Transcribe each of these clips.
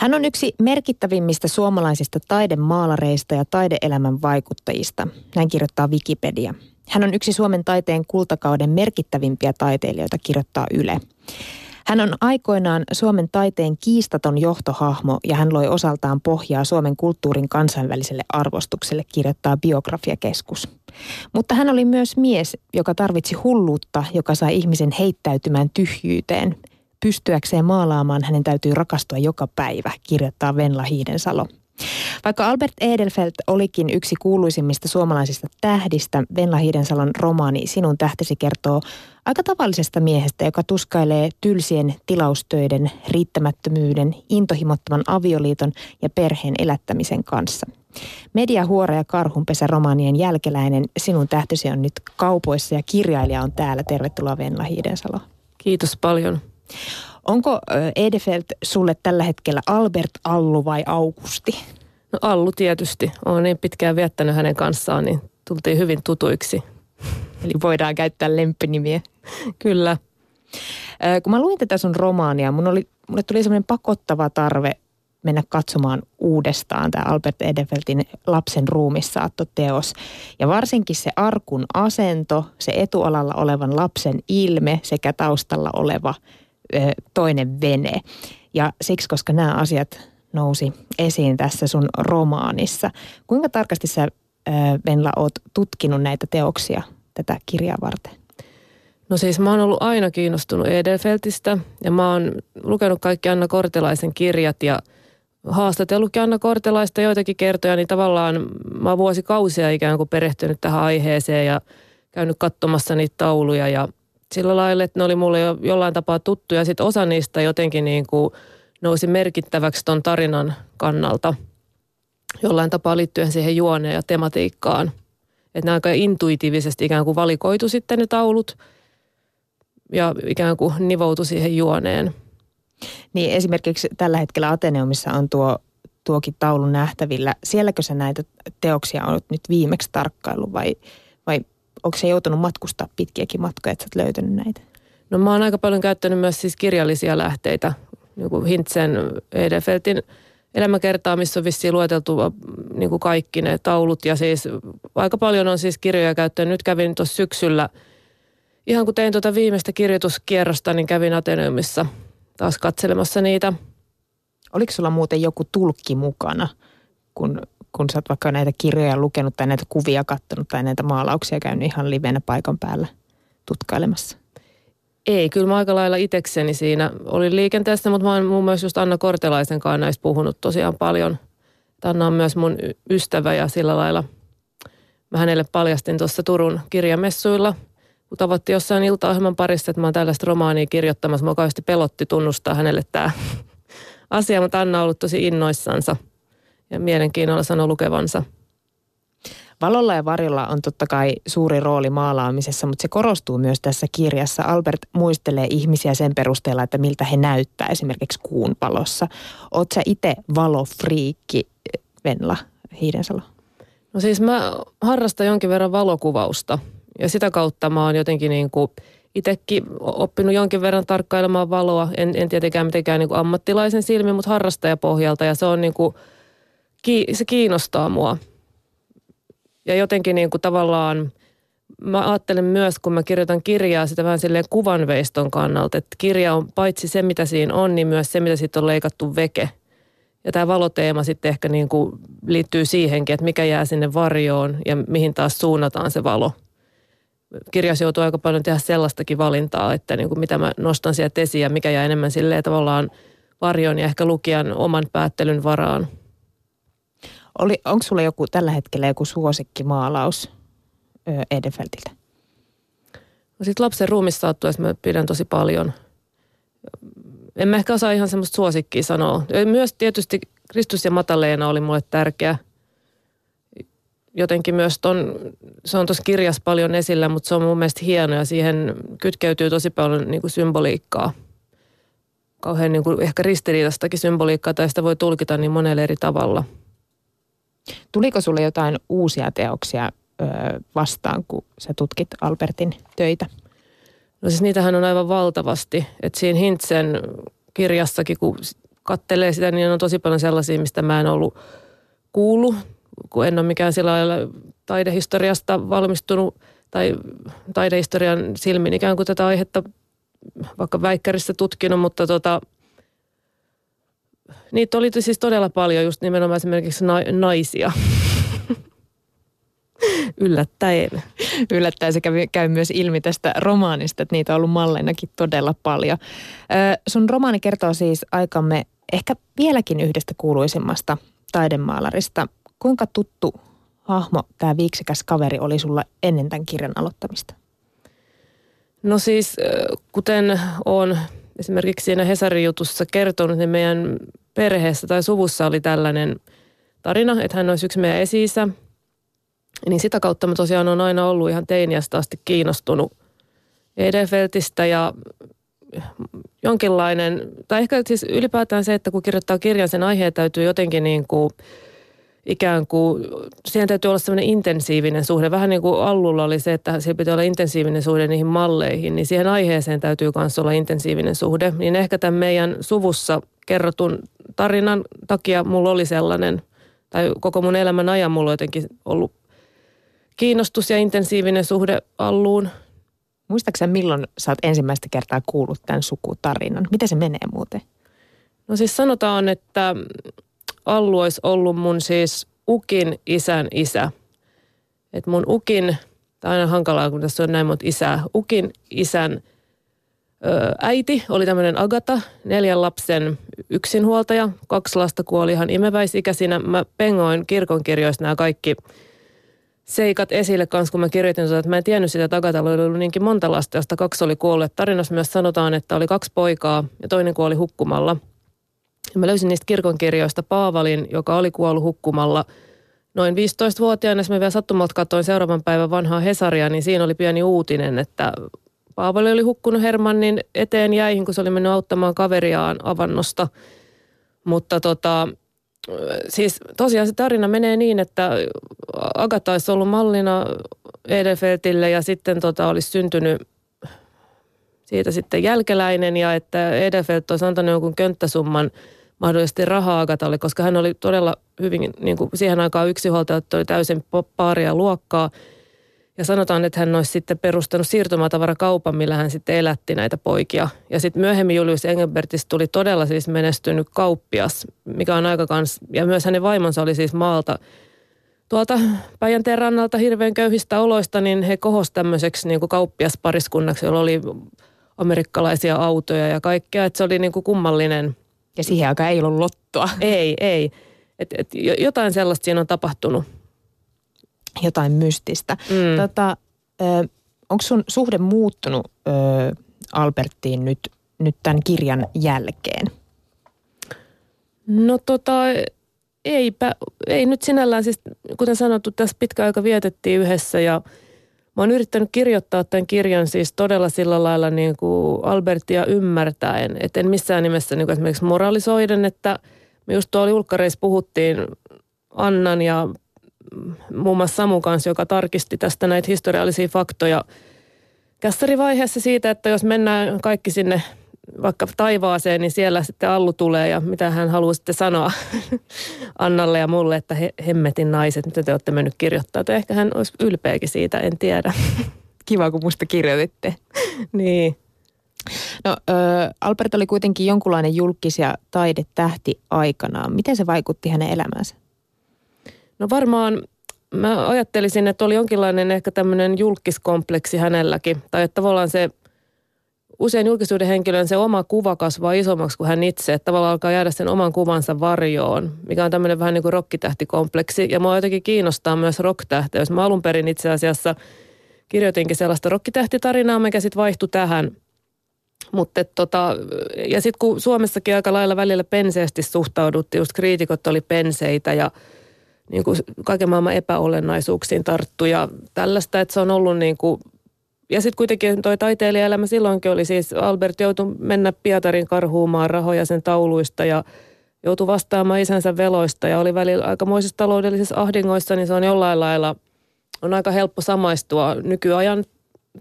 Hän on yksi merkittävimmistä suomalaisista taidemaalareista ja taideelämän vaikuttajista. Näin kirjoittaa Wikipedia. Hän on yksi Suomen taiteen kultakauden merkittävimpiä taiteilijoita, kirjoittaa Yle. Hän on aikoinaan Suomen taiteen kiistaton johtohahmo ja hän loi osaltaan pohjaa Suomen kulttuurin kansainväliselle arvostukselle, kirjoittaa Biografiakeskus. Mutta hän oli myös mies, joka tarvitsi hulluutta, joka sai ihmisen heittäytymään tyhjyyteen. Pystyäkseen maalaamaan hänen täytyy rakastua joka päivä, kirjoittaa Venla Hiidensalo. Vaikka Albert Edelfelt olikin yksi kuuluisimmista suomalaisista tähdistä, Venla Hiidensalon romaani Sinun tähtesi kertoo aika tavallisesta miehestä, joka tuskailee tylsien tilaustöiden, riittämättömyyden, intohimottoman avioliiton ja perheen elättämisen kanssa. Media Huora ja Karhunpesä romaanien jälkeläinen Sinun tähtesi on nyt kaupoissa ja kirjailija on täällä. Tervetuloa Venla Hiidensalo. Kiitos paljon. Onko Edefeld sulle tällä hetkellä Albert Allu vai Augusti? No Allu tietysti. Olen niin pitkään viettänyt hänen kanssaan, niin tultiin hyvin tutuiksi. Eli voidaan käyttää lempinimiä. Kyllä. Kun mä luin tätä sun romaania, mun oli, mulle tuli semmoinen pakottava tarve mennä katsomaan uudestaan tämä Albert Edefeltin lapsen ruumissaatto teos. Ja varsinkin se arkun asento, se etualalla olevan lapsen ilme sekä taustalla oleva toinen vene. Ja siksi, koska nämä asiat nousi esiin tässä sun romaanissa. Kuinka tarkasti sä, Venla, oot tutkinut näitä teoksia tätä kirjaa varten? No siis mä oon ollut aina kiinnostunut Edelfeltistä ja mä oon lukenut kaikki Anna Kortelaisen kirjat ja haastatellutkin Anna Kortelaista joitakin kertoja, niin tavallaan mä oon vuosikausia ikään kuin perehtynyt tähän aiheeseen ja käynyt katsomassa niitä tauluja ja sillä lailla, että ne oli mulle jo jollain tapaa tuttuja. Sitten osa niistä jotenkin niin kuin nousi merkittäväksi ton tarinan kannalta jollain tapaa liittyen siihen juoneen ja tematiikkaan. Että ne aika intuitiivisesti ikään kuin valikoitu sitten ne taulut ja ikään kuin nivoutu siihen juoneen. Niin esimerkiksi tällä hetkellä Ateneumissa on tuo, tuokin taulu nähtävillä. Sielläkö sä näitä teoksia on nyt viimeksi tarkkailu vai, vai onko se joutunut matkustaa pitkiäkin matkoja, että sä oot löytänyt näitä? No mä oon aika paljon käyttänyt myös siis kirjallisia lähteitä, niin kuin Hintsen Edefeltin elämäkertaa, missä on vissiin lueteltu niin kuin kaikki ne taulut. Ja siis aika paljon on siis kirjoja käyttänyt. Nyt kävin tuossa syksyllä, ihan kun tein tuota viimeistä kirjoituskierrosta, niin kävin Ateneumissa taas katselemassa niitä. Oliko sulla muuten joku tulkki mukana, kun kun sä oot vaikka näitä kirjoja lukenut tai näitä kuvia kattonut tai näitä maalauksia käynyt ihan livenä paikan päällä tutkailemassa? Ei, kyllä mä aika lailla itekseni siinä olin liikenteessä, mutta mä oon muun muassa just Anna Kortelaisen kanssa näistä puhunut tosiaan paljon. Anna on myös mun ystävä ja sillä lailla mä hänelle paljastin tuossa Turun kirjamessuilla, kun tavoitti jossain iltaohjelman parissa, että mä oon tällaista romaania kirjoittamassa. Mä kauheasti pelotti tunnustaa hänelle tämä asia, mutta Anna on ollut tosi innoissansa – ja mielenkiinnolla sanoi lukevansa. Valolla ja varjolla on totta kai suuri rooli maalaamisessa, mutta se korostuu myös tässä kirjassa. Albert muistelee ihmisiä sen perusteella, että miltä he näyttää esimerkiksi kuun valossa. Oletko sä itse valofriikki, Venla Hiidensalo? No siis mä harrastan jonkin verran valokuvausta ja sitä kautta mä oon jotenkin niin kuin itsekin oppinut jonkin verran tarkkailemaan valoa. En, en tietenkään mitenkään niin kuin ammattilaisen silmin, mutta harrastajapohjalta ja se on niin kuin – se kiinnostaa mua. Ja jotenkin niin kuin tavallaan mä ajattelen myös, kun mä kirjoitan kirjaa sitä vähän silleen kuvanveiston kannalta, että kirja on paitsi se, mitä siinä on, niin myös se, mitä siitä on leikattu veke. Ja tämä valoteema sitten ehkä niin kuin liittyy siihenkin, että mikä jää sinne varjoon ja mihin taas suunnataan se valo. Kirjassa joutuu aika paljon tehdä sellaistakin valintaa, että niin kuin mitä mä nostan sieltä esiin ja mikä jää enemmän silleen tavallaan varjoon ja ehkä lukijan oman päättelyn varaan – oli, onko sulla joku tällä hetkellä joku suosikkimaalaus Edefeltiltä? No sit lapsen ruumissaattuessa mä pidän tosi paljon. En mä ehkä osaa ihan semmoista suosikkia sanoa. Myös tietysti Kristus ja Mataleena oli mulle tärkeä. Jotenkin myös ton, se on tuossa kirjassa paljon esillä, mutta se on mun mielestä hieno ja siihen kytkeytyy tosi paljon niin kuin symboliikkaa. Kauhean niin kuin ehkä ristiriitaistakin symboliikkaa tai sitä voi tulkita niin monella eri tavalla – Tuliko sulle jotain uusia teoksia ö, vastaan, kun sä tutkit Albertin töitä? No siis niitähän on aivan valtavasti. Että siinä Hintsen kirjassakin, kun kattelee sitä, niin on tosi paljon sellaisia, mistä mä en ollut kuullut, kun en ole mikään sillä lailla taidehistoriasta valmistunut tai taidehistorian silmin ikään kuin tätä aihetta vaikka väikkärissä tutkinut, mutta tota, niitä oli siis todella paljon just nimenomaan esimerkiksi na- naisia. Yllättäen. Yllättäen se käy, käy myös ilmi tästä romaanista, että niitä on ollut malleinakin todella paljon. Ö, sun romaani kertoo siis aikamme ehkä vieläkin yhdestä kuuluisimmasta taidemaalarista. Kuinka tuttu hahmo tämä viiksikäs kaveri oli sulla ennen tämän kirjan aloittamista? No siis, kuten on esimerkiksi siinä Hesarin jutussa kertonut, niin meidän perheessä tai suvussa oli tällainen tarina, että hän olisi yksi meidän esi Niin sitä kautta mä tosiaan on aina ollut ihan teiniästä asti kiinnostunut Edelfeltistä ja jonkinlainen, tai ehkä siis ylipäätään se, että kun kirjoittaa kirjan, sen aiheen täytyy jotenkin niin kuin ikään kuin, siihen täytyy olla semmoinen intensiivinen suhde. Vähän niin kuin Allulla oli se, että siellä pitää olla intensiivinen suhde niihin malleihin, niin siihen aiheeseen täytyy myös olla intensiivinen suhde. Niin ehkä tämän meidän suvussa kerrotun tarinan takia mulla oli sellainen, tai koko mun elämän ajan mulla on jotenkin ollut kiinnostus ja intensiivinen suhde Alluun. Muistaakseni milloin sä oot ensimmäistä kertaa kuullut tämän sukutarinan? Miten se menee muuten? No siis sanotaan, että Allu olisi ollut mun siis ukin isän isä. Et mun ukin, tämä on aina hankalaa, kun tässä on näin monta isää. Ukin isän ö, äiti oli tämmöinen Agata, neljän lapsen yksinhuoltaja. Kaksi lasta kuoli ihan imeväisikäisinä. Mä pengoin kirkonkirjoista nämä kaikki seikat esille kanssa, kun mä kirjoitin sitä, että mä en tiennyt sitä, että Agatalla oli ollut niinkin monta lasta, josta kaksi oli kuollut. Tarinassa myös sanotaan, että oli kaksi poikaa ja toinen kuoli hukkumalla – mä löysin niistä kirkonkirjoista Paavalin, joka oli kuollut hukkumalla noin 15-vuotiaana. Mä vielä sattumalta katsoin seuraavan päivän vanhaa Hesaria, niin siinä oli pieni uutinen, että Paavali oli hukkunut Hermannin eteen jäihin, kun se oli mennyt auttamaan kaveriaan avannosta. Mutta tota, siis tosiaan se tarina menee niin, että Agatha olisi ollut mallina Edelfeltille ja sitten tota, olisi syntynyt siitä sitten jälkeläinen ja että Edelfelt olisi antanut jonkun könttäsumman – mahdollisesti rahaa Agatalle, koska hän oli todella hyvin, niin kuin siihen aikaan yksinhuoltaja, oli täysin paaria luokkaa. Ja sanotaan, että hän olisi sitten perustanut siirtomatavarakaupan, millä hän sitten elätti näitä poikia. Ja sitten myöhemmin Julius Engelbertistä tuli todella siis menestynyt kauppias, mikä on aika kans, ja myös hänen vaimonsa oli siis maalta tuolta Päijänteen rannalta hirveän köyhistä oloista, niin he kohos tämmöiseksi niin kuin kauppiaspariskunnaksi, jolla oli amerikkalaisia autoja ja kaikkea. Että se oli niin kuin kummallinen ja siihen aikaan ei ollut lottoa. Ei, ei. Et, et jotain sellaista siinä on tapahtunut. Jotain mystistä. Mm. Tota, onko sun suhde muuttunut ö, Alberttiin nyt, nyt tämän kirjan jälkeen? No tota, eipä, ei nyt sinällään, siis kuten sanottu, tässä pitkä aika vietettiin yhdessä ja – Mä oon yrittänyt kirjoittaa tämän kirjan siis todella sillä lailla niin kuin Albertia ymmärtäen, että en missään nimessä niin kuin esimerkiksi moralisoiden, että me just tuolla julkkareissa puhuttiin Annan ja muun muassa Samu kanssa, joka tarkisti tästä näitä historiallisia faktoja kästärivaiheessa siitä, että jos mennään kaikki sinne vaikka taivaaseen, niin siellä sitten Allu tulee ja mitä hän haluaa sitten sanoa Annalle ja mulle, että he, hemmetin naiset, mitä te olette mennyt kirjoittaa. Tai ehkä hän olisi ylpeäkin siitä, en tiedä. Kiva, kun musta kirjoititte. niin. No, Albert oli kuitenkin jonkunlainen julkis- ja taidetähti aikanaan. Miten se vaikutti hänen elämäänsä? No varmaan mä ajattelisin, että oli jonkinlainen ehkä tämmöinen julkiskompleksi hänelläkin. Tai että tavallaan se usein julkisuuden henkilön se oma kuva kasvaa isommaksi kuin hän itse, että tavallaan alkaa jäädä sen oman kuvansa varjoon, mikä on tämmöinen vähän niin kuin rokkitähtikompleksi. Ja mua jotenkin kiinnostaa myös rocktähteys. Mä alun perin itse asiassa kirjoitinkin sellaista rokkitähtitarinaa, mikä sitten vaihtui tähän. Mutta tota, ja sitten kun Suomessakin aika lailla välillä penseesti suhtauduttiin, just kriitikot oli penseitä ja niin kuin kaiken maailman epäolennaisuuksiin tarttu ja tällaista, että se on ollut niin kuin ja sitten kuitenkin toi taiteilijaelämä silloinkin oli siis, Albert joutui mennä Pietarin karhuumaan rahoja sen tauluista ja joutui vastaamaan isänsä veloista ja oli välillä aikamoisissa taloudellisissa ahdingoissa, niin se on jollain lailla, on aika helppo samaistua nykyajan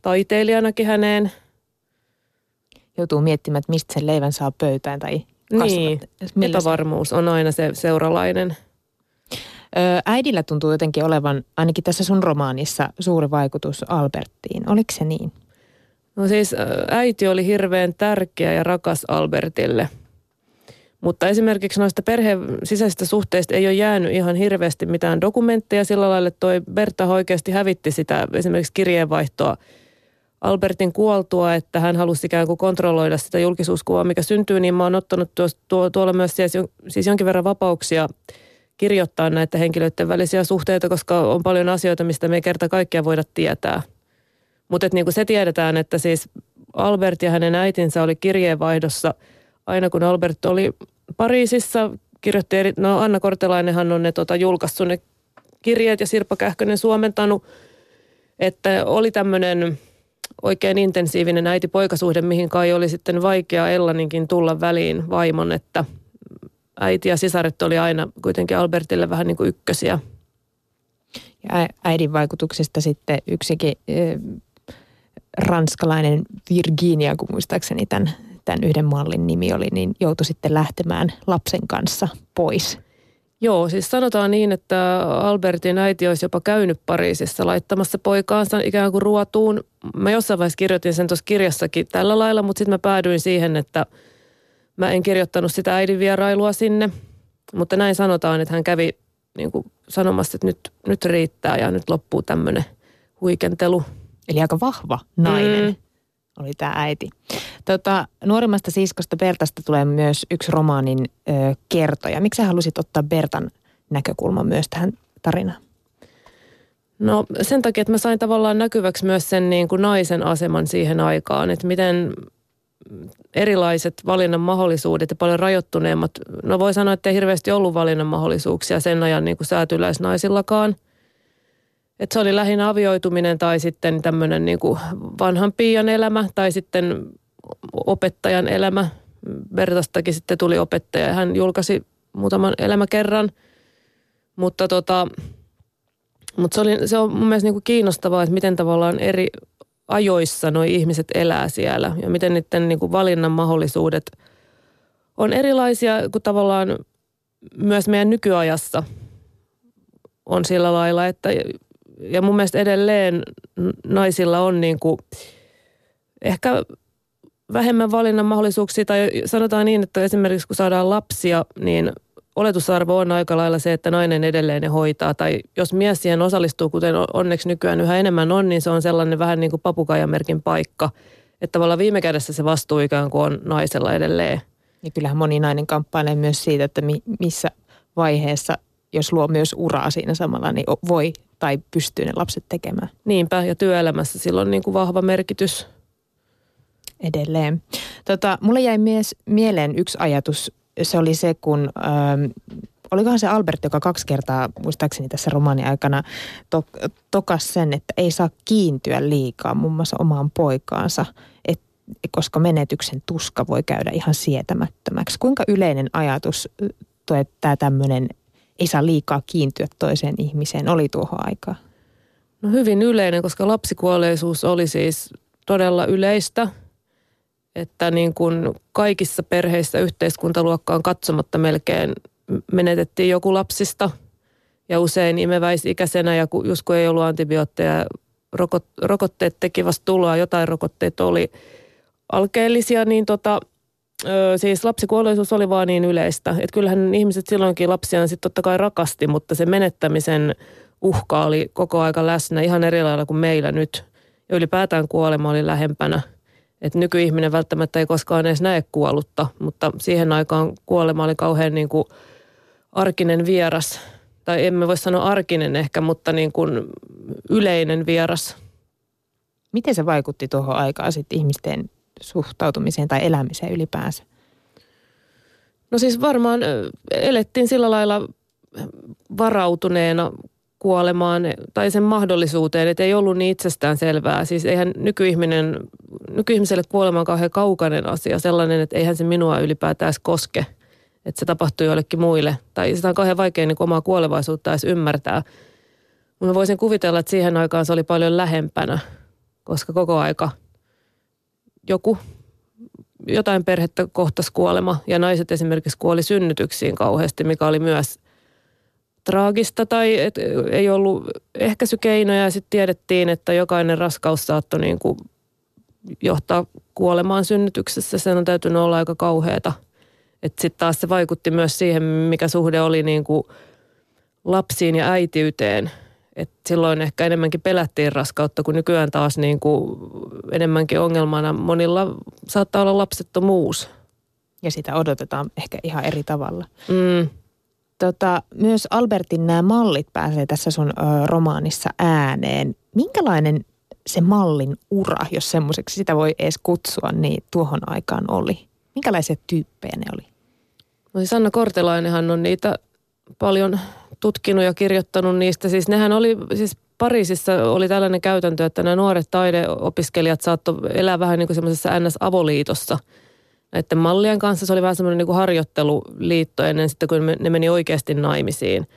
taiteilijanakin häneen. Joutuu miettimään, että mistä sen leivän saa pöytään tai Niin, epävarmuus on aina se seuralainen. Äidillä tuntuu jotenkin olevan, ainakin tässä sun romaanissa, suuri vaikutus Alberttiin. Oliko se niin? No siis äiti oli hirveän tärkeä ja rakas Albertille. Mutta esimerkiksi noista perheen sisäisistä suhteista ei ole jäänyt ihan hirveästi mitään dokumentteja. Sillä lailla toi Berta oikeasti hävitti sitä esimerkiksi kirjeenvaihtoa Albertin kuoltua, että hän halusi ikään kuin kontrolloida sitä julkisuuskuvaa, mikä syntyy, niin mä oon ottanut tuo, tuolla myös siis, siis jonkin verran vapauksia kirjoittaa näitä henkilöiden välisiä suhteita, koska on paljon asioita, mistä me ei kerta kaikkia voida tietää. Mutta niin se tiedetään, että siis Albert ja hänen äitinsä oli kirjeenvaihdossa aina kun Albert oli Pariisissa, kirjoitti eri, no Anna Kortelainenhan on ne tota, julkaissut ne kirjeet ja Sirpa Kähkönen suomentanut, että oli tämmöinen oikein intensiivinen äiti-poikasuhde, mihin kai oli sitten vaikea Ellaninkin tulla väliin vaimon, että äiti ja sisaret oli aina kuitenkin Albertille vähän niin kuin ykkösiä. Ja äidin vaikutuksesta sitten yksikin ranskalainen Virginia, kun muistaakseni tämän, tämän yhden mallin nimi oli, niin joutui sitten lähtemään lapsen kanssa pois. Joo, siis sanotaan niin, että Albertin äiti olisi jopa käynyt Pariisissa laittamassa poikaansa ikään kuin ruotuun. Mä jossain vaiheessa kirjoitin sen tuossa kirjassakin tällä lailla, mutta sitten mä päädyin siihen, että mä en kirjoittanut sitä äidin vierailua sinne. Mutta näin sanotaan, että hän kävi niin kuin sanomassa, että nyt, nyt riittää ja nyt loppuu tämmöinen huikentelu. Eli aika vahva nainen mm. oli tämä äiti. Tota, nuorimmasta siskosta Bertasta tulee myös yksi romaanin ö, kertoja. Miksi halusit ottaa Bertan näkökulman myös tähän tarinaan? No sen takia, että mä sain tavallaan näkyväksi myös sen niin kuin naisen aseman siihen aikaan, että miten erilaiset valinnan mahdollisuudet ja paljon rajoittuneemmat, no voi sanoa, että ei hirveästi ollut valinnan mahdollisuuksia sen ajan niin kuin säätyläisnaisillakaan – että se oli lähinnä avioituminen tai sitten tämmöinen niin kuin vanhan piian elämä tai sitten opettajan elämä. Bertastakin sitten tuli opettaja ja hän julkaisi muutaman elämäkerran. Mutta tota, mutta se, oli, se on mun mielestä niin kuin kiinnostavaa, että miten tavallaan eri ajoissa nuo ihmiset elää siellä ja miten niiden niin kuin valinnan mahdollisuudet on erilaisia kuin tavallaan myös meidän nykyajassa on sillä lailla, että ja mun mielestä edelleen naisilla on niin kuin ehkä vähemmän valinnan mahdollisuuksia tai sanotaan niin, että esimerkiksi kun saadaan lapsia, niin oletusarvo on aika lailla se, että nainen edelleen ne hoitaa. Tai jos mies siihen osallistuu, kuten onneksi nykyään yhä enemmän on, niin se on sellainen vähän niin kuin papukaijamerkin paikka. Että tavallaan viime kädessä se vastuu ikään kuin on naisella edelleen. Ja kyllähän moni nainen kamppailee myös siitä, että missä vaiheessa, jos luo myös uraa siinä samalla, niin voi tai pystyy ne lapset tekemään. Niinpä, ja työelämässä sillä on niin kuin vahva merkitys. Edelleen. Tota, mulle jäi mies, mieleen yksi ajatus. Se oli se, kun... Ähm, olikohan se Albert, joka kaksi kertaa, muistaakseni tässä romaanin aikana, to, tokas sen, että ei saa kiintyä liikaa muun muassa omaan poikaansa, et, koska menetyksen tuska voi käydä ihan sietämättömäksi. Kuinka yleinen ajatus tämä tämmöinen ei saa liikaa kiintyä toiseen ihmiseen, oli tuohon aikaan? No hyvin yleinen, koska lapsikuolleisuus oli siis todella yleistä, että niin kuin kaikissa perheissä yhteiskuntaluokkaan katsomatta melkein menetettiin joku lapsista ja usein imeväisikäisenä ja just kun ei ollut antibiootteja, rokot, rokotteet teki vasta tuloa, jotain rokotteet oli alkeellisia, niin tota, Öö, siis lapsikuolleisuus oli vaan niin yleistä, että kyllähän ihmiset silloinkin lapsiaan sitten totta kai rakasti, mutta se menettämisen uhka oli koko aika läsnä ihan eri lailla kuin meillä nyt. Ja ylipäätään kuolema oli lähempänä. Että nykyihminen välttämättä ei koskaan edes näe kuollutta, mutta siihen aikaan kuolema oli kauhean niin kuin arkinen vieras. Tai emme voi sanoa arkinen ehkä, mutta niin kuin yleinen vieras. Miten se vaikutti tuohon aikaan sitten ihmisten suhtautumiseen tai elämiseen ylipäänsä? No siis varmaan elettiin sillä lailla varautuneena kuolemaan tai sen mahdollisuuteen, että ei ollut niin itsestään selvää. Siis eihän nykyihminen, nykyihmiselle kuolema on kauhean kaukainen asia, sellainen, että eihän se minua ylipäätään koske, että se tapahtuu joillekin muille. Tai sitä on kauhean vaikea niin omaa kuolevaisuutta edes ymmärtää. Mutta voisin kuvitella, että siihen aikaan se oli paljon lähempänä, koska koko aika – joku, jotain perhettä kohtas kuolema ja naiset esimerkiksi kuoli synnytyksiin kauheasti, mikä oli myös traagista tai et, ei ollut ehkäisykeinoja ja sitten tiedettiin, että jokainen raskaus saattoi niin kuin johtaa kuolemaan synnytyksessä. Sen on täytynyt olla aika kauheata. Sitten taas se vaikutti myös siihen, mikä suhde oli niin kuin lapsiin ja äitiyteen. Et silloin ehkä enemmänkin pelättiin raskautta, kun nykyään taas niin kuin enemmänkin ongelmana monilla saattaa olla lapsettomuus. Ja sitä odotetaan ehkä ihan eri tavalla. Mm. Tota, myös Albertin nämä mallit pääsee tässä sun ö, romaanissa ääneen. Minkälainen se mallin ura, jos semmoiseksi sitä voi edes kutsua, niin tuohon aikaan oli? Minkälaisia tyyppejä ne oli? No siis Anna Kortelainenhan on niitä paljon tutkinut ja kirjoittanut niistä. Siis nehän oli, siis Pariisissa oli tällainen käytäntö, että nämä nuoret taideopiskelijat saattoi elää vähän niin kuin semmoisessa NS-avoliitossa näiden mallien kanssa. Se oli vähän semmoinen niin harjoitteluliitto ennen sitten, kun ne meni oikeasti naimisiin.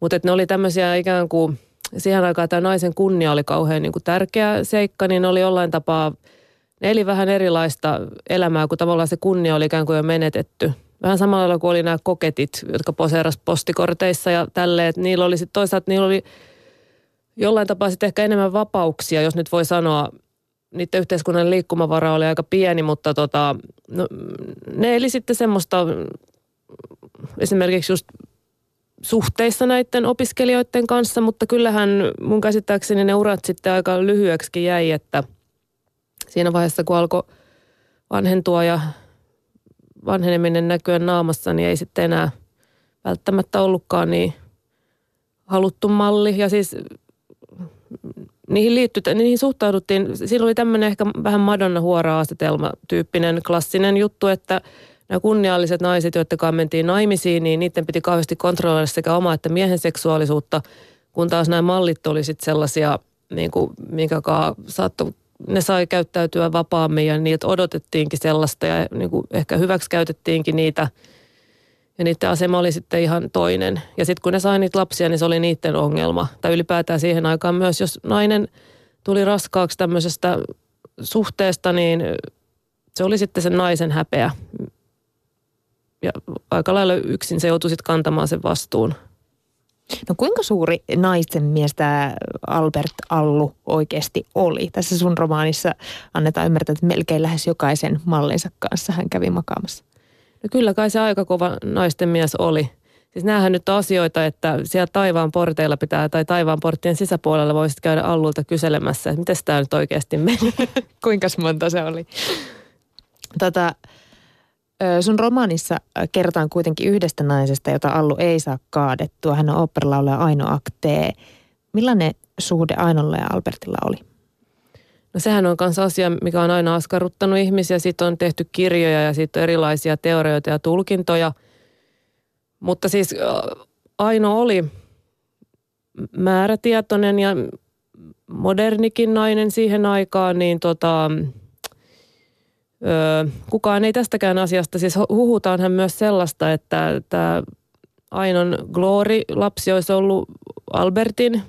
Mutta ne oli tämmöisiä ikään kuin, siihen aikaan tämä naisen kunnia oli kauhean niin kuin tärkeä seikka, niin ne oli jollain tapaa, ne eli vähän erilaista elämää, kun tavallaan se kunnia oli ikään kuin jo menetetty – Vähän samalla lailla kuin oli nämä koketit, jotka poseeras postikorteissa ja tälleen. Niillä oli sitten toisaalta, niillä oli jollain tapaa sitten ehkä enemmän vapauksia, jos nyt voi sanoa. Niiden yhteiskunnan liikkumavara oli aika pieni, mutta tota, no, ne eli sitten semmoista esimerkiksi just suhteissa näiden opiskelijoiden kanssa, mutta kyllähän mun käsittääkseni ne urat sitten aika lyhyeksi jäi, että siinä vaiheessa kun alkoi vanhentua ja vanheneminen näkyä naamassa, niin ei sitten enää välttämättä ollutkaan niin haluttu malli. Ja siis niihin, liitty, niihin suhtauduttiin, silloin oli tämmöinen ehkä vähän Madonna huora-asetelma tyyppinen klassinen juttu, että nämä kunnialliset naiset, joiden mentiin naimisiin, niin niiden piti kauheasti kontrolloida sekä omaa että miehen seksuaalisuutta, kun taas nämä mallit oli sitten sellaisia, niin kuin, minkä saattoi ne sai käyttäytyä vapaammin ja niitä odotettiinkin sellaista ja niin kuin ehkä hyväksi käytettiinkin niitä. Ja niiden asema oli sitten ihan toinen. Ja sitten kun ne sai niitä lapsia, niin se oli niiden ongelma. Tai ylipäätään siihen aikaan myös, jos nainen tuli raskaaksi tämmöisestä suhteesta, niin se oli sitten sen naisen häpeä. Ja aika lailla yksin se joutui sitten kantamaan sen vastuun. No kuinka suuri naisten mies tämä Albert Allu oikeasti oli? Tässä sun romaanissa annetaan ymmärtää, että melkein lähes jokaisen mallinsa kanssa hän kävi makaamassa. No kyllä kai se aika kova naisten mies oli. Siis näähän nyt on asioita, että siellä taivaan porteilla pitää, tai taivaan porttien sisäpuolella voisit käydä Allulta kyselemässä, että miten tämä nyt oikeasti meni. Kuinka monta se oli? Tota, Sun romaanissa kerrotaan kuitenkin yhdestä naisesta, jota Allu ei saa kaadettua. Hän on oopperalaulaja Aino Aktee. Millainen suhde Ainolla ja Albertilla oli? No sehän on myös asia, mikä on aina askarruttanut ihmisiä. Siitä on tehty kirjoja ja siitä on erilaisia teorioita ja tulkintoja. Mutta siis Aino oli määrätietoinen ja modernikin nainen siihen aikaan, niin tota, Öö, kukaan ei tästäkään asiasta, siis huhutaanhan myös sellaista, että tämä Ainon Glory-lapsi olisi ollut Albertin,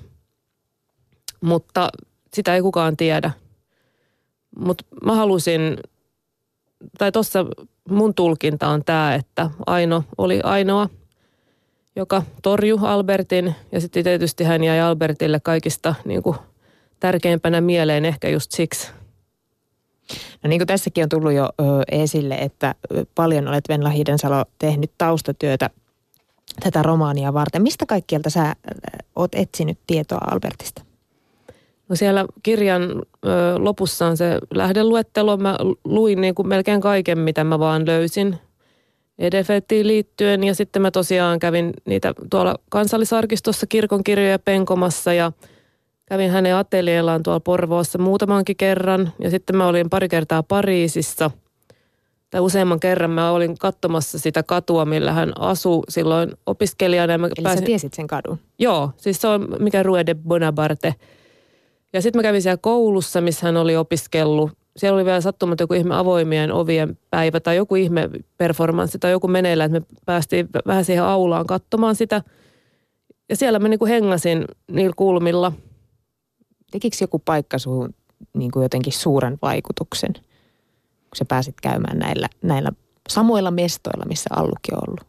mutta sitä ei kukaan tiedä. Mutta mä halusin, tai tuossa mun tulkinta on tämä, että Aino oli ainoa, joka torju Albertin ja sitten tietysti hän jäi Albertille kaikista niin kuin, tärkeimpänä mieleen ehkä just siksi – No niin kuin tässäkin on tullut jo ö, esille, että paljon olet Venla Hidensalo tehnyt taustatyötä tätä romaania varten. Mistä kaikkialta sä oot etsinyt tietoa Albertista? No siellä kirjan ö, lopussa on se lähdeluettelo. Mä luin niin kuin melkein kaiken, mitä mä vaan löysin EDFettiin liittyen. Ja sitten mä tosiaan kävin niitä tuolla kansallisarkistossa kirkonkirjoja penkomassa ja – Kävin hänen ateljeellaan tuolla Porvoossa muutamankin kerran ja sitten mä olin pari kertaa Pariisissa. Tai useamman kerran mä olin katsomassa sitä katua, millä hän asui silloin opiskelijana. Mä Eli pääsin... sä tiesit sen kadun? Joo, siis se on mikä Rue de Bonaparte. Ja sitten mä kävin siellä koulussa, missä hän oli opiskellut. Siellä oli vielä sattumat joku ihme avoimien ovien päivä tai joku ihme performanssi tai joku meneillä, että me päästiin vähän siihen aulaan katsomaan sitä. Ja siellä mä niinku hengasin niillä kulmilla – Tekikö joku paikka suhun niin kuin jotenkin suuren vaikutuksen? kun sä pääsit käymään näillä, näillä samoilla mestoilla, missä Allukin on ollut?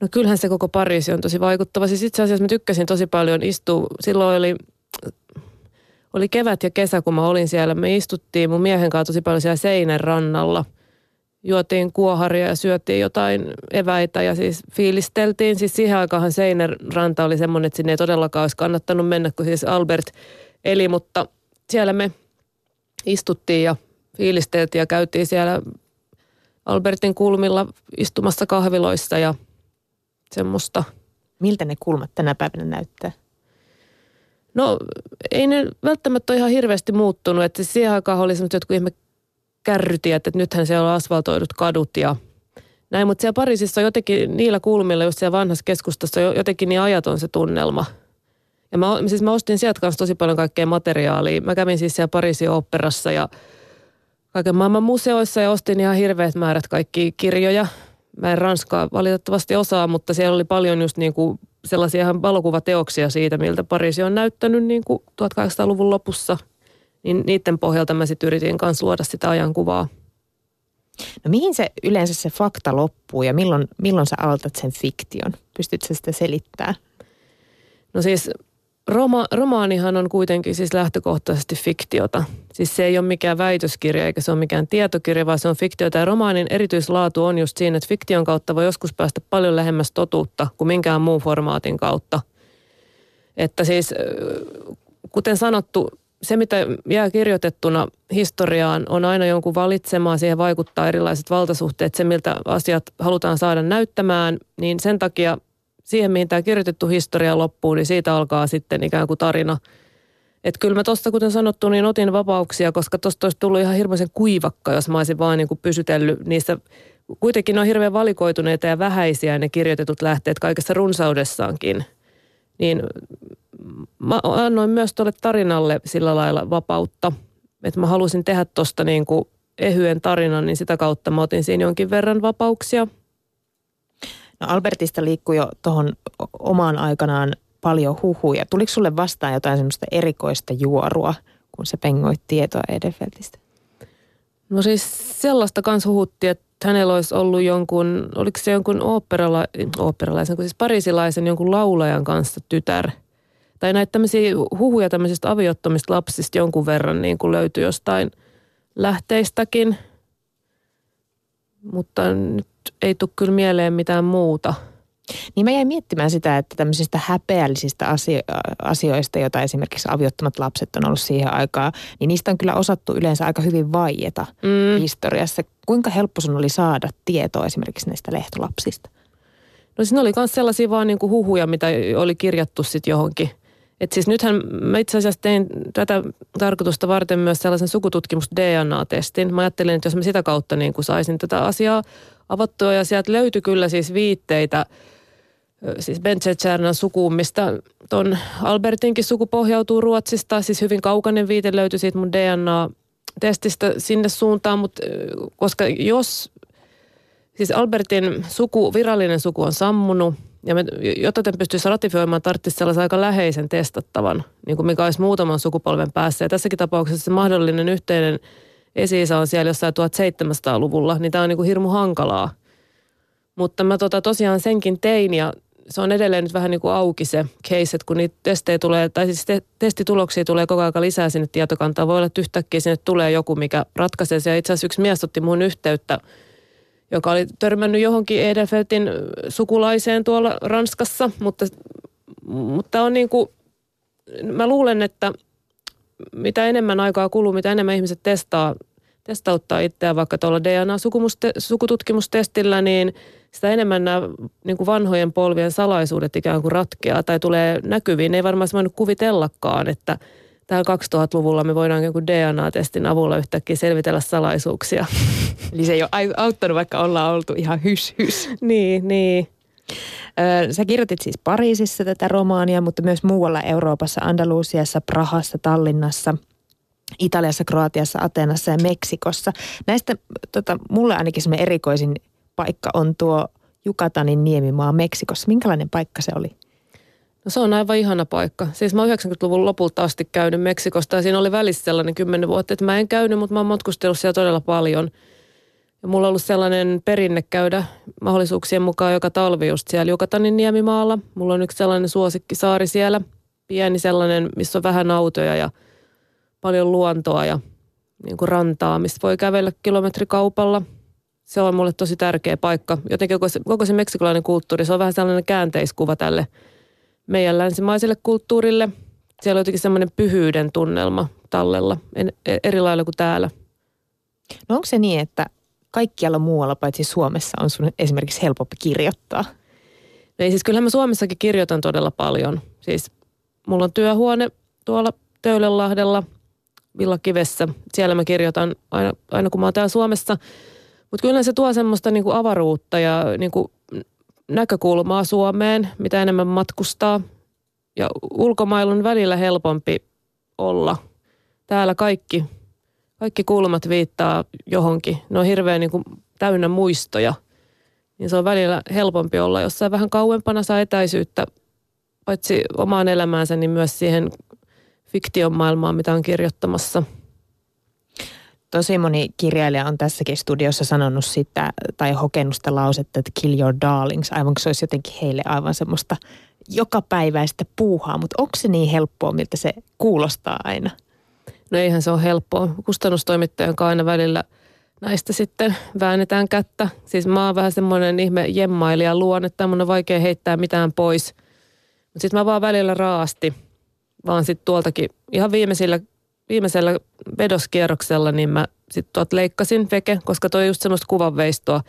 No kyllähän se koko Pariisi on tosi vaikuttava. Siis itse asiassa mä tykkäsin tosi paljon istua. Silloin oli, oli kevät ja kesä, kun mä olin siellä. Me istuttiin mun miehen kanssa tosi paljon siellä seinän rannalla. Juotiin kuoharia ja syötiin jotain eväitä ja siis fiilisteltiin. Siis siihen aikaan seinän ranta oli semmoinen, että sinne ei todellakaan olisi kannattanut mennä, kun siis Albert eli. Mutta siellä me istuttiin ja fiilisteltiin ja käytiin siellä Albertin kulmilla istumassa kahviloissa ja – semmoista. Miltä ne kulmat tänä päivänä näyttää? No ei ne välttämättä ole ihan hirveästi muuttunut. Että siihen aikaan oli semmoiset jotkut ihme kärrytiet, että nythän siellä on asfaltoidut kadut ja näin. Mutta siellä Pariisissa on jotenkin niillä kulmilla, just siellä vanhassa keskustassa on jotenkin niin ajaton se tunnelma. Ja mä, siis mä ostin sieltä kanssa tosi paljon kaikkea materiaalia. Mä kävin siis siellä Pariisin oopperassa ja kaiken maailman museoissa ja ostin ihan hirveät määrät kaikki kirjoja – Mä en ranskaa valitettavasti osaa, mutta siellä oli paljon just niin kuin sellaisia ihan valokuvateoksia siitä, miltä Pariisi on näyttänyt niin kuin 1800-luvun lopussa. Niin niiden pohjalta mä sitten yritin kanssa luoda sitä ajankuvaa. No mihin se yleensä se fakta loppuu ja milloin, milloin sä aloitat sen fiktion? Pystytkö sitä selittämään? No siis Roma, romaanihan on kuitenkin siis lähtökohtaisesti fiktiota. Siis se ei ole mikään väitöskirja eikä se ole mikään tietokirja, vaan se on fiktiota. Ja romaanin erityislaatu on just siinä, että fiktion kautta voi joskus päästä paljon lähemmäs totuutta kuin minkään muun formaatin kautta. Että siis, kuten sanottu, se mitä jää kirjoitettuna historiaan on aina jonkun valitsemaa, siihen vaikuttaa erilaiset valtasuhteet, se miltä asiat halutaan saada näyttämään, niin sen takia siihen, mihin tämä kirjoitettu historia loppuu, niin siitä alkaa sitten ikään kuin tarina. Että kyllä mä tuosta, kuten sanottu, niin otin vapauksia, koska tuosta olisi tullut ihan hirveän kuivakka, jos mä olisin vaan niin kuin pysytellyt niissä. Kuitenkin ne on hirveän valikoituneita ja vähäisiä ne kirjoitetut lähteet kaikessa runsaudessaankin. Niin mä annoin myös tuolle tarinalle sillä lailla vapautta, että mä halusin tehdä tuosta niin kuin ehyen tarinan, niin sitä kautta mä otin siinä jonkin verran vapauksia – No Albertista liikkui jo tuohon omaan aikanaan paljon huhuja. Tuliko sulle vastaan jotain semmoista erikoista juorua, kun se pengoit tietoa Edefeltistä? No siis sellaista kanssa huhuttiin, että hänellä olisi ollut jonkun, oliko se jonkun oopperala, oopperalaisen, siis parisilaisen jonkun laulajan kanssa tytär. Tai näitä tämmöisiä huhuja tämmöisistä aviottomista lapsista jonkun verran niin kuin löytyi jostain lähteistäkin. Mutta nyt ei tule kyllä mieleen mitään muuta. Niin mä jäin miettimään sitä, että tämmöisistä häpeällisistä asio- asioista, joita esimerkiksi aviottomat lapset on ollut siihen aikaan, niin niistä on kyllä osattu yleensä aika hyvin vaieta mm. historiassa. Kuinka helppo sun oli saada tietoa esimerkiksi näistä lehtolapsista? No siinä oli myös sellaisia vaan niin kuin huhuja, mitä oli kirjattu sitten johonkin. Et siis nythän mä itse asiassa tein tätä tarkoitusta varten myös sellaisen sukututkimus DNA-testin. Mä ajattelin, että jos mä sitä kautta niin kuin saisin tätä asiaa avattua ja sieltä löytyi kyllä siis viitteitä siis Benzetsernan sukuun, mistä ton Albertinkin suku pohjautuu Ruotsista. Siis hyvin kaukainen viite löytyi siitä mun DNA-testistä sinne suuntaan, mutta koska jos, siis Albertin suku, virallinen suku on sammunut, ja me, jotta te pystyisi ratifioimaan, tarvitsisi sellaisen aika läheisen testattavan, niin kuin mikä olisi muutaman sukupolven päässä. Ja tässäkin tapauksessa se mahdollinen yhteinen esi on siellä jossain 1700-luvulla, niin tämä on niin kuin hirmu hankalaa. Mutta mä tota tosiaan senkin tein ja se on edelleen nyt vähän niin kuin auki se case, että kun niitä testejä tulee, tai siis te, testituloksia tulee koko ajan lisää sinne tietokantaan. Voi olla, että yhtäkkiä sinne tulee joku, mikä ratkaisee se. Itse asiassa yksi mies otti mun yhteyttä, joka oli törmännyt johonkin Edelfeltin sukulaiseen tuolla Ranskassa, mutta, mutta on niin kuin, mä luulen, että mitä enemmän aikaa kuluu, mitä enemmän ihmiset testaa, testauttaa itseään vaikka tuolla DNA-sukututkimustestillä, niin sitä enemmän nämä niin kuin vanhojen polvien salaisuudet ikään kuin ratkeaa tai tulee näkyviin. Ne ei varmaan voinut kuvitellakaan, että täällä 2000-luvulla me voidaan jonkun DNA-testin avulla yhtäkkiä selvitellä salaisuuksia. Eli se ei ole auttanut, vaikka ollaan oltu ihan hys hys. niin, niin. Sä kirjoitit siis Pariisissa tätä romaania, mutta myös muualla Euroopassa, Andalusiassa, Prahassa, Tallinnassa, Italiassa, Kroatiassa, Atenassa ja Meksikossa. Näistä tota, mulle ainakin semmoinen erikoisin paikka on tuo Jukatanin niemimaa Meksikossa. Minkälainen paikka se oli? No se on aivan ihana paikka. Siis mä oon 90-luvun lopulta asti käynyt Meksikosta ja siinä oli välissä sellainen kymmenen vuotta, että mä en käynyt, mutta mä oon matkustellut siellä todella paljon. Ja mulla on ollut sellainen perinne käydä mahdollisuuksien mukaan joka talvi just siellä Jukatanin niemimaalla. Mulla on yksi sellainen suosikkisaari siellä, pieni sellainen, missä on vähän autoja ja paljon luontoa ja niin kuin rantaa, mistä voi kävellä kilometrikaupalla. Se on mulle tosi tärkeä paikka. Jotenkin koko se, koko se meksikolainen kulttuuri, se on vähän sellainen käänteiskuva tälle – meidän länsimaiselle kulttuurille. Siellä on jotenkin semmoinen pyhyyden tunnelma tallella, en, e, eri lailla kuin täällä. No onko se niin, että kaikkialla muualla paitsi Suomessa on sun esimerkiksi helpompi kirjoittaa? No ei siis kyllähän mä Suomessakin kirjoitan todella paljon. Siis mulla on työhuone tuolla Töölönlahdella, Villakivessä. Siellä mä kirjoitan aina, aina kun mä oon täällä Suomessa. Mutta kyllä se tuo semmoista niinku avaruutta ja niinku näkökulmaa Suomeen, mitä enemmän matkustaa. Ja ulkomailla on välillä helpompi olla. Täällä kaikki, kaikki kulmat viittaa johonkin. Ne on hirveän niin kuin täynnä muistoja. Niin se on välillä helpompi olla jossain vähän kauempana saa etäisyyttä paitsi omaan elämäänsä, niin myös siihen fiktion maailmaan, mitä on kirjoittamassa – Tosi moni kirjailija on tässäkin studiossa sanonut sitä tai hokenut sitä lausetta, että kill your darlings, aivan kun se olisi jotenkin heille aivan semmoista jokapäiväistä puuhaa, mutta onko se niin helppoa, miltä se kuulostaa aina? No eihän se ole helppoa. Kustannustoimittajan kanssa aina välillä näistä sitten väännetään kättä. Siis mä oon vähän semmoinen ihme jemmailija luon, että mun on vaikea heittää mitään pois. Mutta sitten mä vaan välillä raasti, vaan sitten tuoltakin ihan viimeisillä viimeisellä vedoskierroksella niin mä sitten tuot leikkasin veke, koska toi on just semmoista kuvanveistoa,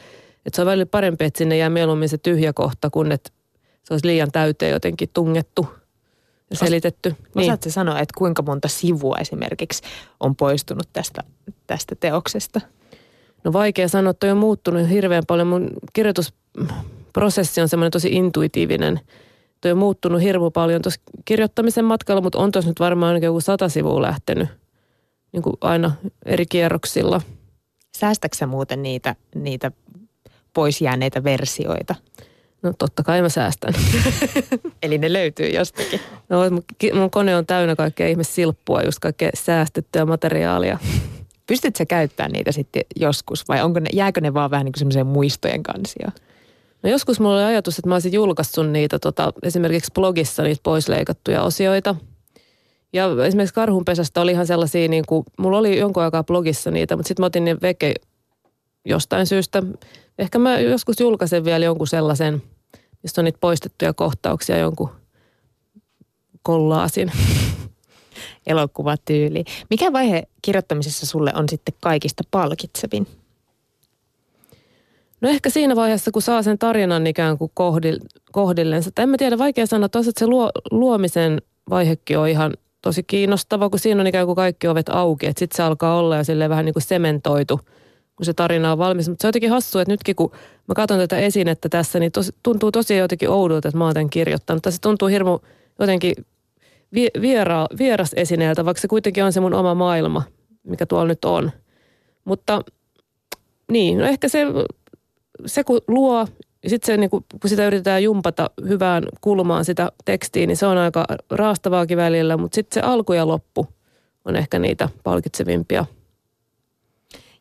että se on välillä parempi, että sinne jää mieluummin se tyhjä kohta, kun että se olisi liian täyteen jotenkin tungettu selitetty. Os, niin. Osaatko sanoa, että kuinka monta sivua esimerkiksi on poistunut tästä, tästä teoksesta? No vaikea sanoa, toi on muuttunut hirveän paljon. Mun kirjoitusprosessi on semmoinen tosi intuitiivinen – toi on muuttunut hirmu paljon tuossa kirjoittamisen matkalla, mutta on tuossa nyt varmaan joku sata sivua lähtenyt niin kuin aina eri kierroksilla. Säästäksä muuten niitä, niitä pois jääneitä versioita? No totta kai mä säästän. Eli ne löytyy jostakin? No mun kone on täynnä kaikkea ihme silppua, just kaikkea säästettyä materiaalia. Pystytkö käyttämään niitä sitten joskus vai onko ne, jääkö ne vaan vähän niin kuin muistojen kansioon? No joskus mulla oli ajatus, että mä olisin julkaissut niitä tota, esimerkiksi blogissa niitä poisleikattuja osioita. Ja esimerkiksi karhunpesästä oli ihan sellaisia, niin kuin, mulla oli jonkun aikaa blogissa niitä, mutta sitten mä otin ne veke jostain syystä. Ehkä mä joskus julkaisen vielä jonkun sellaisen, mistä on niitä poistettuja kohtauksia jonkun kollaasin. Elokuvatyyli. Mikä vaihe kirjoittamisessa sulle on sitten kaikista palkitsevin? No ehkä siinä vaiheessa, kun saa sen tarinan ikään kuin kohdillensa. En mä tiedä, vaikea sanoa. Toisaalta se luo, luomisen vaihekin on ihan tosi kiinnostava, kun siinä on ikään kuin kaikki ovet auki. Sitten se alkaa olla silleen vähän niin kuin sementoitu, kun se tarina on valmis. Mutta se on jotenkin hassu, että nytkin kun mä katson tätä esinettä tässä, niin tos, tuntuu tosi jotenkin oudolta, että mä oon tämän kirjoittanut. Se tuntuu hirmu jotenkin viera, vieras esineeltä, vaikka se kuitenkin on se mun oma maailma, mikä tuolla nyt on. Mutta niin, no ehkä se se kun luo, ja sitten se, niin kun, kun sitä yritetään jumpata hyvään kulmaan sitä tekstiä, niin se on aika raastavaakin välillä, mutta sitten se alku ja loppu on ehkä niitä palkitsevimpia.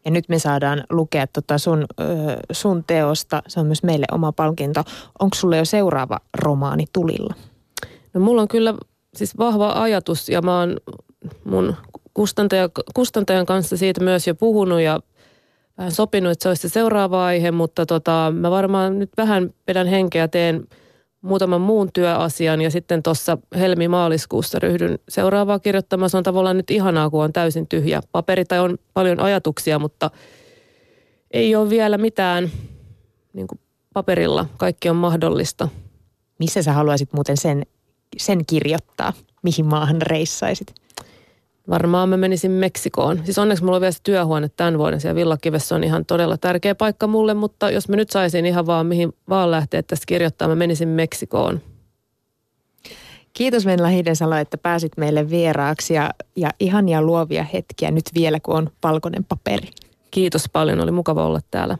Ja nyt me saadaan lukea tota sun, sun teosta, se on myös meille oma palkinto. Onko sulle jo seuraava romaani tulilla? No mulla on kyllä siis vahva ajatus ja mä oon mun kustantaja, kustantajan kanssa siitä myös jo puhunut ja vähän sopinut, että se olisi se seuraava aihe, mutta tota, mä varmaan nyt vähän pidän henkeä, teen muutaman muun työasian ja sitten tuossa helmi-maaliskuussa ryhdyn seuraavaa kirjoittamaan. Se on tavallaan nyt ihanaa, kun on täysin tyhjä paperi tai on paljon ajatuksia, mutta ei ole vielä mitään niin kuin paperilla. Kaikki on mahdollista. Missä sä haluaisit muuten sen, sen kirjoittaa? Mihin maahan reissaisit? Varmaan mä menisin Meksikoon. Siis onneksi mulla on vielä se työhuone tämän vuoden siellä Villakivessä on ihan todella tärkeä paikka mulle, mutta jos mä nyt saisin ihan vaan mihin vaan lähteä tästä kirjoittaa, mä menisin Meksikoon. Kiitos Venla Hidensalo, että pääsit meille vieraaksi ja, ja ihania luovia hetkiä nyt vielä, kun on valkoinen paperi. Kiitos paljon, oli mukava olla täällä.